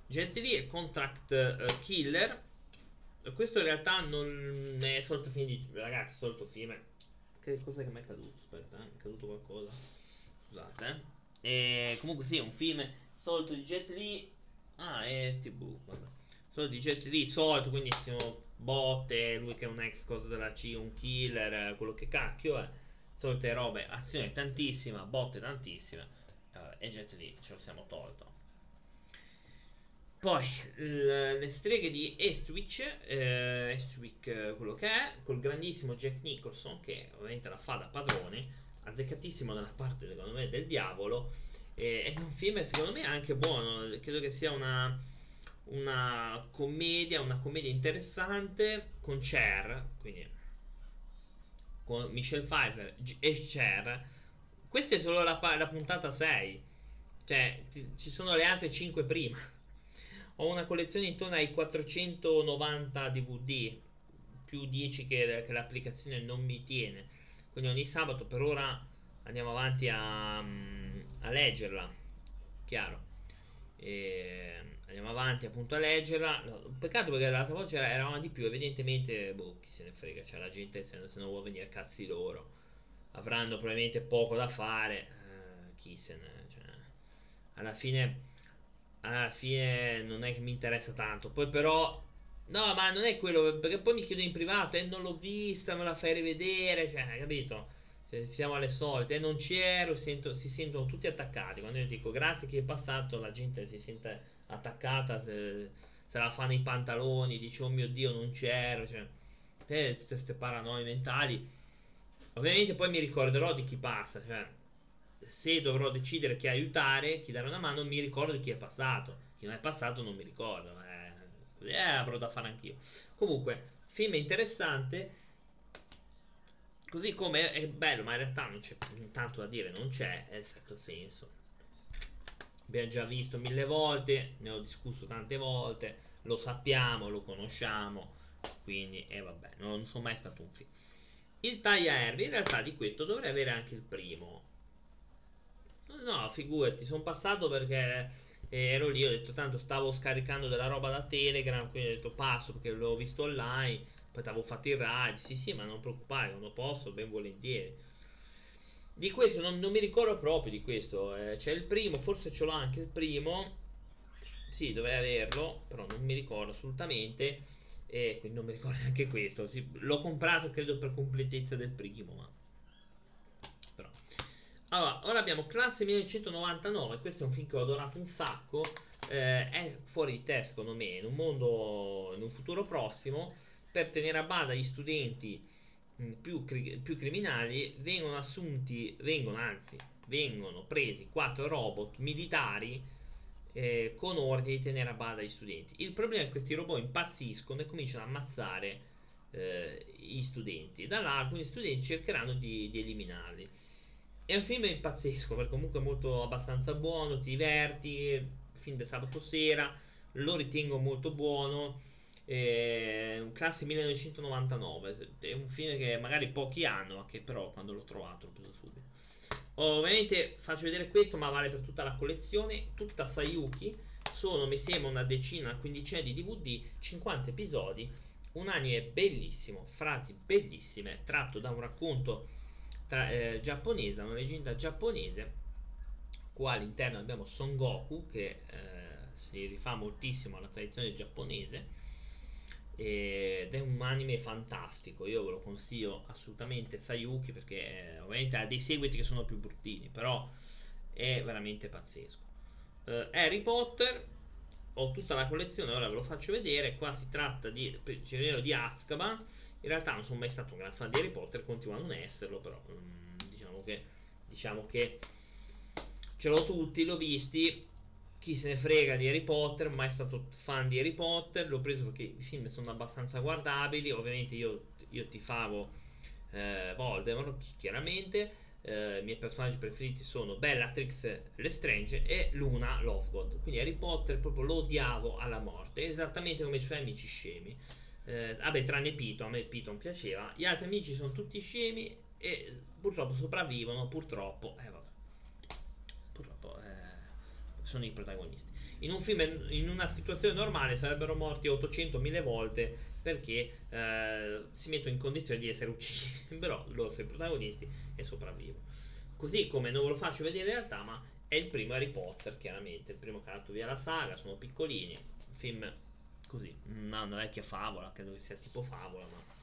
[SPEAKER 1] Li e Contract eh, Killer. Questo in realtà non è solito film di... Ragazzi, solito film... Che cosa che mi è caduto? Aspetta, eh, è caduto qualcosa. Scusate, eh. E comunque sì, è un film solito di Jet Li. Ah, è TV, vabbè. Solito di Jet Li, solito, quindi siamo botte, lui che è un ex cosa della C, un killer, quello che cacchio è. Solite robe, azione tantissima, botte tantissime. Uh, e Jet Li ce lo siamo tolto. Poi le streghe di Estwich, eh, Estwick quello che è, col grandissimo Jack Nicholson che ovviamente la fa da padrone, azzeccatissimo nella parte secondo me del diavolo. Eh, è un film secondo me anche buono, credo che sia una una commedia, una commedia interessante con Cher, quindi con Michelle Pfeiffer e Cher. Questa è solo la, la puntata 6, cioè ti, ci sono le altre 5 prima. Ho una collezione intorno ai 490 DVD, più 10 che, che l'applicazione non mi tiene. Quindi ogni sabato per ora andiamo avanti a, a leggerla, chiaro. E andiamo avanti appunto a leggerla. No, peccato perché l'altra volta era, eravamo di più. Evidentemente, boh, chi se ne frega. Cioè, la gente se, se non vuole venire cazzi loro. Avranno probabilmente poco da fare. Eh, chi se ne. Cioè, alla fine. Alla fine non è che mi interessa tanto. Poi però. No, ma non è quello. Perché poi mi chiedo in privato e eh, non l'ho vista, me la fai rivedere. Cioè, capito? Cioè, siamo alle solite. Eh, non c'ero. Si sentono tutti attaccati. Quando io dico grazie che è passato, la gente si sente attaccata se, se la fa nei pantaloni, dice oh mio dio non c'ero, cioè, te, tutte queste paranoie mentali. Ovviamente poi mi ricorderò di chi passa, cioè, se dovrò decidere chi aiutare, chi dare una mano, mi ricordo di chi è passato. Chi non è passato non mi ricordo, eh, eh avrò da fare anch'io. Comunque, film interessante. Così come è bello, ma in realtà non c'è tanto da dire, non c'è, è il sesto senso. Abbiamo già visto mille volte, ne ho discusso tante volte, lo sappiamo, lo conosciamo, quindi, e eh, vabbè, non sono mai stato un film. Il taglia erbe, in realtà di questo dovrei avere anche il primo. No, figurati, sono passato perché ero lì, ho detto tanto stavo scaricando della roba da Telegram, quindi ho detto passo perché l'ho visto online poi avevo fatto il raid. Sì, sì, ma non preoccupare, quando posso, ben volentieri. Di questo non, non mi ricordo proprio di questo. Eh, c'è il primo, forse ce l'ho anche il primo. Sì, dovrei averlo, però non mi ricordo assolutamente. E quindi non mi ricordo [laughs] neanche questo. Sì, l'ho comprato, credo, per completezza del primo, ma. Però. Allora, ora abbiamo Classe 1999. Questo è un film che ho adorato un sacco. Eh, è fuori di te, secondo me. In un mondo, in un futuro prossimo per tenere a bada gli studenti più, cri- più criminali vengono assunti, vengono anzi, vengono presi quattro robot militari eh, con ordine di tenere a bada gli studenti. Il problema è che questi robot impazziscono e cominciano a ammazzare eh, gli studenti. Dall'altro gli studenti cercheranno di, di, eliminarli. È un film impazzesco perché comunque è molto abbastanza buono, ti diverti, fin da sabato sera, lo ritengo molto buono un classe 1999 è un film che magari pochi hanno ma che però quando l'ho trovato l'ho preso subito. Ovviamente faccio vedere questo ma vale per tutta la collezione. Tutta Sayuki sono mi sembra una decina quindicina di dvd 50 episodi un anime bellissimo frasi bellissime tratto da un racconto tra, eh, giapponese una leggenda giapponese qua all'interno abbiamo Son Goku che eh, si rifà moltissimo alla tradizione giapponese ed è un anime fantastico io ve lo consiglio assolutamente Sayuki perché eh, ovviamente ha dei seguiti che sono più bruttini però è veramente pazzesco. Uh, Harry Potter ho tutta la collezione ora ve lo faccio vedere qua si tratta di prigioniero di Azkaban in realtà non sono mai stato un gran fan di Harry Potter continuo a non esserlo però um, diciamo che diciamo che ce l'ho tutti l'ho visti chi se ne frega di Harry Potter, mai stato fan di Harry Potter, l'ho preso perché i film sono abbastanza guardabili, ovviamente io, io tifavo eh, Voldemort, chiaramente, eh, i miei personaggi preferiti sono Bellatrix Lestrange e Luna Lovegood, quindi Harry Potter proprio lo odiavo alla morte, esattamente come i suoi amici scemi. Eh, vabbè, tranne Pito, a me Pito non piaceva, gli altri amici sono tutti scemi e purtroppo sopravvivono, purtroppo, eh sono i protagonisti. In un film, in una situazione normale, sarebbero morti 800.000 volte perché eh, si mettono in condizione di essere uccisi. [laughs] Però loro sono i protagonisti e sopravvivono. Così come non ve lo faccio vedere in realtà, ma è il primo Harry Potter, chiaramente. Il primo che ha dato via la saga, sono piccolini. Film così, una, una vecchia favola, credo che sia tipo favola, ma.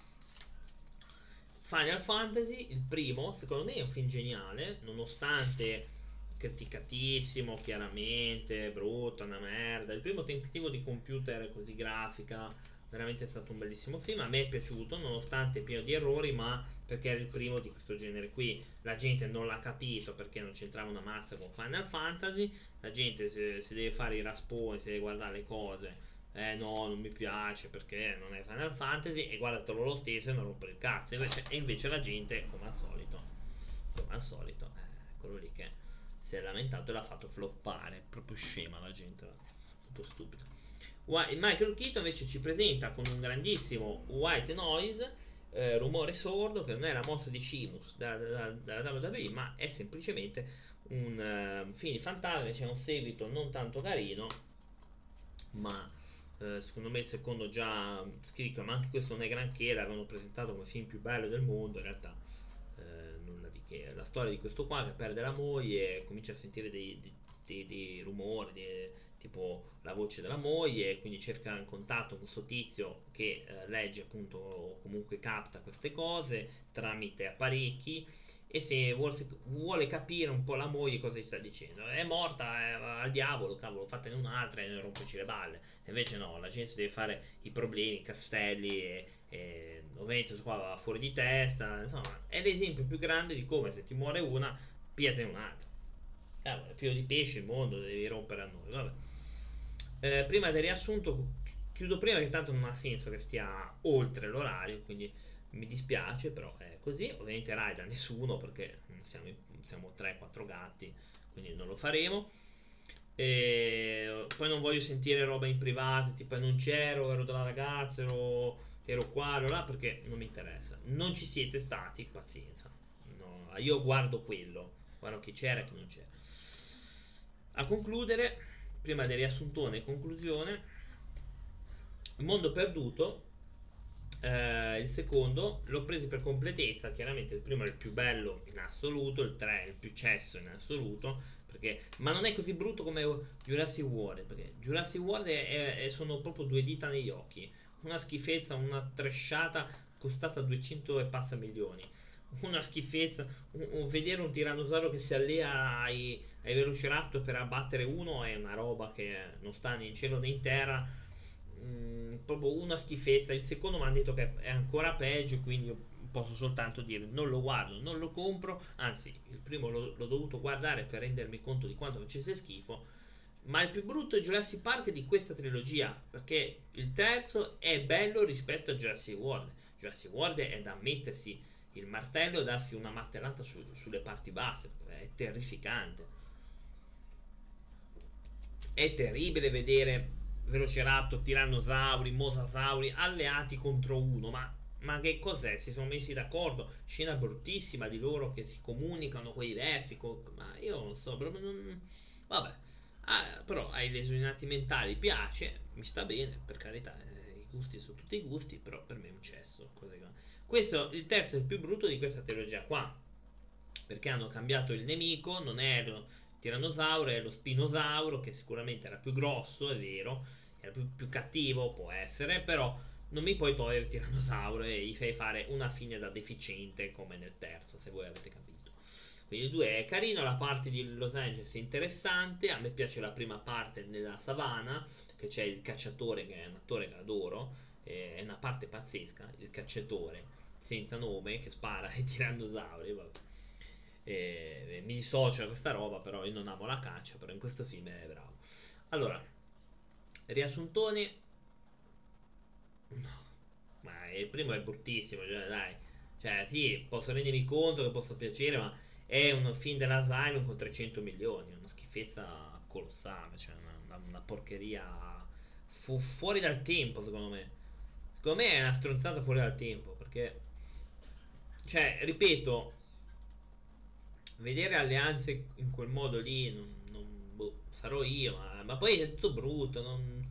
[SPEAKER 1] Final Fantasy, il primo, secondo me è un film geniale, nonostante criticatissimo, chiaramente, brutto, una merda. Il primo tentativo di computer così grafica, veramente è stato un bellissimo film. A me è piaciuto, nonostante pieno di errori, ma perché era il primo di questo genere qui. La gente non l'ha capito perché non c'entrava una mazza con Final Fantasy. La gente si, si deve fare i rasponi, si deve guardare le cose. Eh no, non mi piace perché non è Final Fantasy e guardatelo lo stesso e non rompere il cazzo. Invece, e invece la gente, come al solito, come al solito, è quello lì che si è lamentato e l'ha fatto floppare. Proprio scema la gente, un po' stupido. Michael Keaton invece ci presenta con un grandissimo white noise, eh, rumore sordo, che non è la mossa di Cimus dalla, dalla, WWE, ma è semplicemente un uh, film fantasma, c'è un seguito non tanto carino, ma uh, secondo me il secondo già scritto, ma anche questo non è granché, l'avevano presentato come film più bello del mondo, in realtà che è la storia di questo qua che perde la moglie, comincia a sentire dei, dei, dei rumori, dei, tipo la voce della moglie, quindi cerca in contatto con questo tizio che eh, legge appunto, comunque capta queste cose tramite apparecchi e se vuole, vuole, capire un po' la moglie cosa gli sta dicendo. È morta è al diavolo cavolo fatene un'altra e ne romperci le balle. E invece no la gente deve fare i problemi i castelli e, e ovviamente questo qua va fuori di testa insomma è l'esempio più grande di come se ti muore una pigliate un'altra cavolo è pieno di pesce il mondo devi rompere a noi vabbè eh, prima del riassunto chiudo prima che tanto non ha senso che stia oltre l'orario, quindi mi dispiace, però è così. Ovviamente raida nessuno perché siamo, siamo 3-4 gatti, quindi non lo faremo. E poi non voglio sentire roba in privato, tipo non c'ero, ero dalla ragazza, ero, ero qua, ero là, perché non mi interessa. Non ci siete stati, pazienza. No, io guardo quello, guardo chi c'era e chi non c'era. A concludere, prima del riassuntone e conclusione, mondo perduto, eh, il secondo l'ho preso per completezza, chiaramente il primo è il più bello in assoluto, il 3 è il più cesso in assoluto, perché, ma non è così brutto come Jurassic World, perché Jurassic World è, è, sono proprio due dita negli occhi, una schifezza, una tresciata costata 200 e passa milioni una schifezza. Un, un, vedere un tirannosauro che si allea ai, ai velociraptor per abbattere uno è una roba che non sta né in cielo né in terra mm, proprio una schifezza. Il secondo mi hanno detto che è ancora peggio, quindi io posso soltanto dire non lo guardo, non lo compro. Anzi, il primo l'ho dovuto guardare per rendermi conto di quanto facesse schifo. Ma il più brutto è Jurassic Park di questa trilogia, perché il terzo è bello rispetto a Jurassic World. Jurassic World è da mettersi il martello e darsi una martellata su, sulle parti basse, è terrificante. È terribile vedere Velociraptor, Tirannosauri, Mosasauri alleati contro uno, ma, ma che cos'è? Si sono messi d'accordo? Scena bruttissima di loro che si comunicano quei versi, con... ma io non so, proprio non... Vabbè, ah, però ai lesionati mentali piace, mi sta bene, per carità, eh, i gusti sono tutti i gusti, però per me è un cesso. Questo, il terzo è il più brutto di questa trilogia qua, perché hanno cambiato il nemico, non è tirannosauro è lo spinosauro che sicuramente era più grosso, è vero, era più, più cattivo, può essere, però non mi puoi togliere il tirannosauro e gli fai fare una fine da deficiente come nel terzo, se voi avete capito. Quindi 2 è carino, la parte di Los Angeles è interessante, a me piace la prima parte nella savana, che c'è il cacciatore che è un attore che adoro, è una parte pazzesca, il cacciatore senza nome che spara [laughs] ai tirannosauri, vabbè. E, mi dissocio da questa roba, però io non amo la caccia, però in questo film è bravo. Allora, riassuntone. No, ma il primo è bruttissimo, cioè, dai. Cioè, sì, posso rendermi conto che possa piacere, ma è un film dell'Asylum con 300 milioni, una schifezza colossale, cioè una, una, porcheria fu fuori dal tempo, secondo me. Secondo me è una stronzata fuori dal tempo, perché... Cioè, ripeto, vedere alleanze in quel modo lì non, non boh, sarò io ma, ma, poi è tutto brutto non...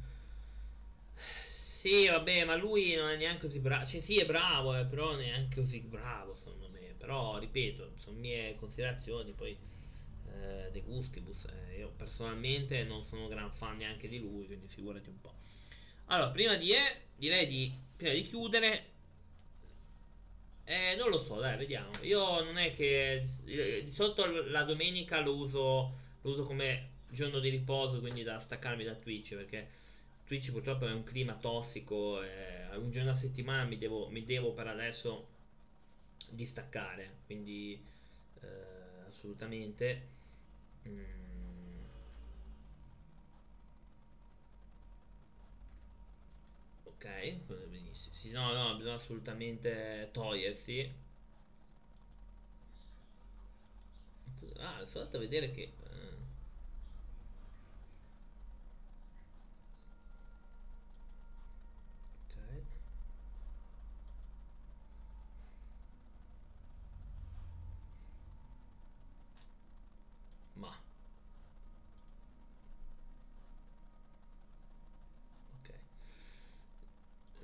[SPEAKER 1] sì vabbè ma lui non è neanche così bravo cioè sì è bravo eh, però neanche così bravo secondo me però ripeto sono mie considerazioni poi eh, De Gustibus eh, io personalmente non sono gran fan neanche di lui quindi figurati un po' allora prima di eh, direi di prima di chiudere eh, non lo so, dai, vediamo. Io non è che di solito la domenica lo uso, lo uso come giorno di riposo, quindi da staccarmi da Twitch, perché Twitch purtroppo è un clima tossico, eh, un giorno a settimana mi devo, mi devo per adesso distaccare, quindi eh, assolutamente. Mm. Ok, benissimo. Sì, no, no, bisogna assolutamente togliersi. Ah, sono andato a vedere che... Eh. Ok. Ma...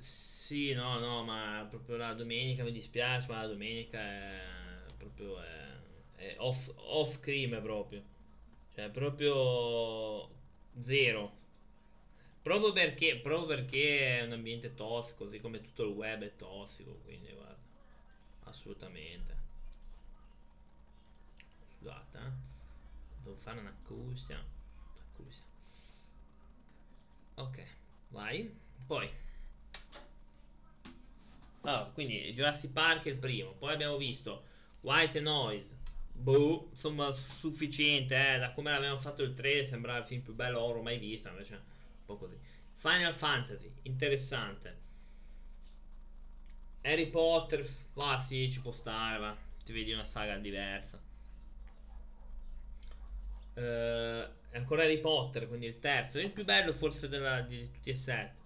[SPEAKER 1] Sì, no, no, ma proprio la domenica mi dispiace, ma la domenica è proprio è, è off, off cream proprio. Cioè, proprio zero. Proprio perché, proprio perché è un ambiente tossico, così come tutto il web è tossico, quindi guarda. Assolutamente. Scusate, eh. Devo fare un'accusia. Accusia. Ok, vai. Poi. Allora, quindi Jurassic Park è il primo. Poi abbiamo visto White Noise. Boh, insomma, sufficiente, eh. Da come l'avevamo fatto il 3 sembrava il film più bello oro mai visto, invece un po' così. Final Fantasy, interessante. Harry Potter, va sì, ci può stare, va. Ti vedi una saga diversa. È ancora Harry Potter, quindi il terzo. Il più bello forse della, di tutti e sette.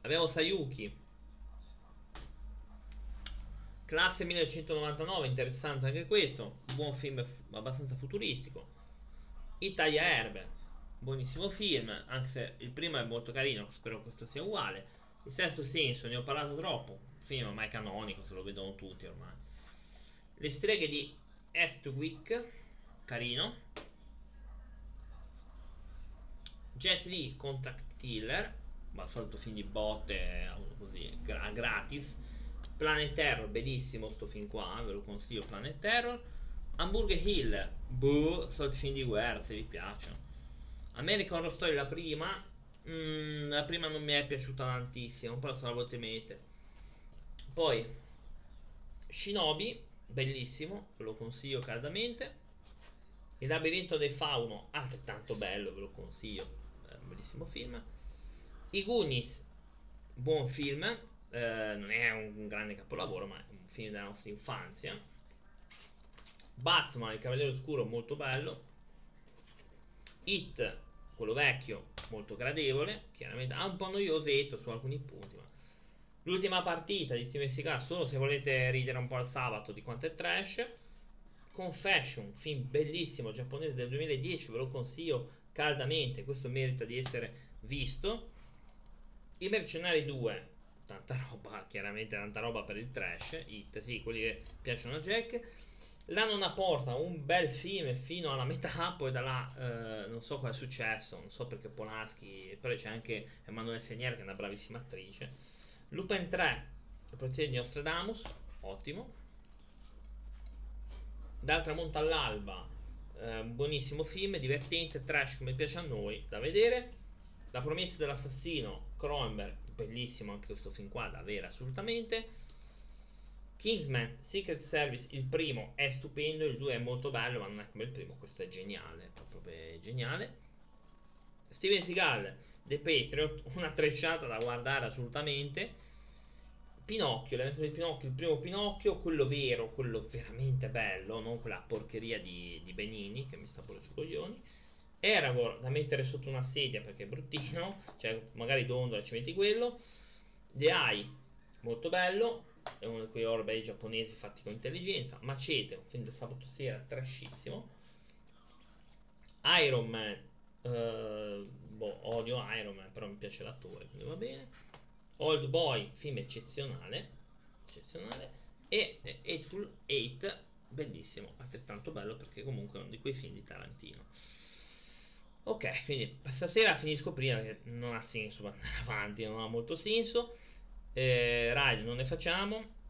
[SPEAKER 1] Abbiamo Sayuki. Classe 1999, interessante anche questo. Buon film abbastanza futuristico. Italia Erbe, buonissimo film, anche se il primo è molto carino, spero questo sia uguale. Il sesto senso, ne ho parlato troppo, film ormai canonico, se lo vedono tutti ormai. Le streghe di Estwick, carino. Jet Li Contact Killer, ma solito film di botte, così, gratis. Planet Terror, bellissimo sto film qua, ve lo consiglio Planet Terror. Hamburger Hill, boh, soliti film di guerra se vi piacciono. American Horror Story la prima, mm, la prima non mi è piaciuta tantissimo, però se la volete mete. Poi Shinobi, bellissimo, ve lo consiglio caldamente. Il labirinto del fauno, altrettanto bello, ve lo consiglio, è un bellissimo film. I Goonies, buon film, eh, non è un grande capolavoro, ma è un film della nostra infanzia. Batman, il Cavaliere Oscuro, molto bello. Hit, quello vecchio, molto gradevole. Chiaramente ha un po' noiosetto su alcuni punti, ma L'ultima partita di Steven Seagal, solo se volete ridere un po' al sabato di quanto è trash. Confession, film bellissimo giapponese del 2010, ve lo consiglio caldamente, questo merita di essere visto. I Mercenari 2, tanta roba, [laughs] chiaramente tanta roba per il trash, hit, sì, quelli che piacciono a Jack. La nonna porta un bel film fino alla metà, [laughs] poi da là eh, non so cosa è successo, non so perché Polanski, però c'è anche Emanuele Segnier che è una bravissima attrice. Lupin 3, la polizia di Nostradamus, ottimo. Dal tramonto all'alba, eh, buonissimo film, divertente, trash come piace a noi, da vedere. La promessa dell'assassino, Cronenberg, bellissimo anche questo film qua, da avere assolutamente. Kingsman Secret Service, il primo è stupendo, il 2 è molto bello, ma non è come il primo, questo è geniale, proprio geniale. Steven Seagal, The Patriot, [laughs] una trecciata da guardare assolutamente. Pinocchio, l'evento di Pinocchio, il primo Pinocchio, quello vero, quello veramente bello, non quella porcheria di, di Benini che mi sta pure su coglioni. Aragorn da mettere sotto una sedia perché è bruttino, cioè magari dondola ci metti quello. The Eye, molto bello, è uno di quei orbei giapponesi fatti con intelligenza. Macete, un film del sabato sera, trashissimo. Iron Man, uh, boh, odio Iron Man, però mi piace l'attore, quindi va bene. Old Boy, film eccezionale, eccezionale. E Hateful Eight, bellissimo, altrettanto bello perché comunque è uno di quei film di Tarantino. Ok, quindi stasera finisco prima che non ha senso andare [laughs] avanti, non ha molto senso. Eh, ride non ne facciamo.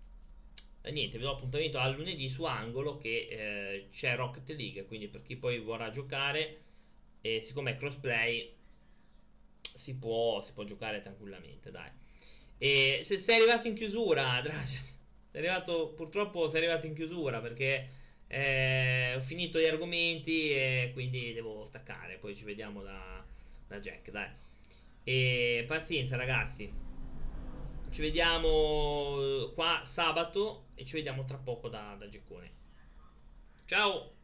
[SPEAKER 1] E niente, vi do appuntamento a lunedì su Angolo che eh, c'è Rocket League, quindi per chi poi vorrà giocare, e siccome è crossplay, si può, si può giocare tranquillamente, dai. E se sei arrivato in chiusura, [laughs] Drages, sei arrivato, purtroppo sei arrivato in chiusura perché eh, ho finito gli argomenti e quindi devo staccare. Poi ci vediamo da, da Jack, dai. E pazienza, ragazzi. Ci vediamo qua sabato e ci vediamo tra poco da, da Geccone. Ciao!